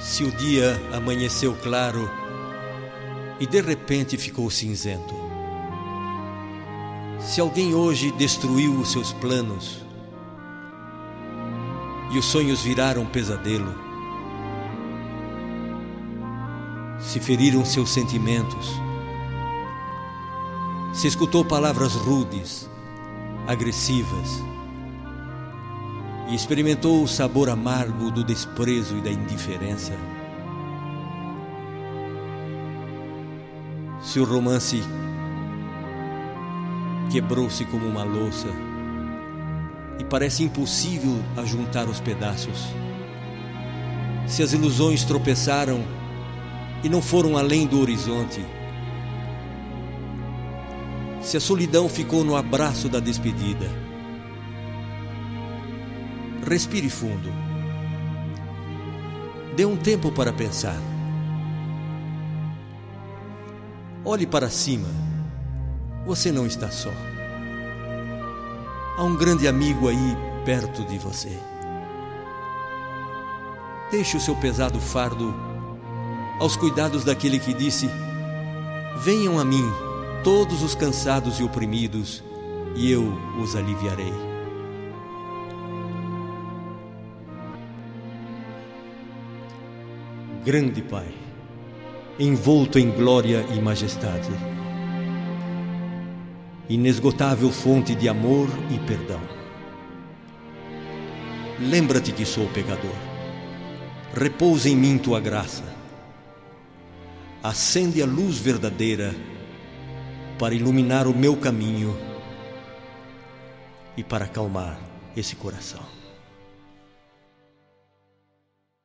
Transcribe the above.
Se o dia amanheceu claro e de repente ficou cinzento. Se alguém hoje destruiu os seus planos e os sonhos viraram pesadelo, se feriram seus sentimentos, se escutou palavras rudes, agressivas, e experimentou o sabor amargo do desprezo e da indiferença. Se o romance quebrou-se como uma louça e parece impossível ajuntar os pedaços, se as ilusões tropeçaram e não foram além do horizonte, se a solidão ficou no abraço da despedida, Respire fundo. Dê um tempo para pensar. Olhe para cima. Você não está só. Há um grande amigo aí perto de você. Deixe o seu pesado fardo aos cuidados daquele que disse: Venham a mim, todos os cansados e oprimidos, e eu os aliviarei. Grande Pai, envolto em glória e majestade, inesgotável fonte de amor e perdão. Lembra-te que sou pecador, repousa em mim tua graça, acende a luz verdadeira para iluminar o meu caminho e para acalmar esse coração.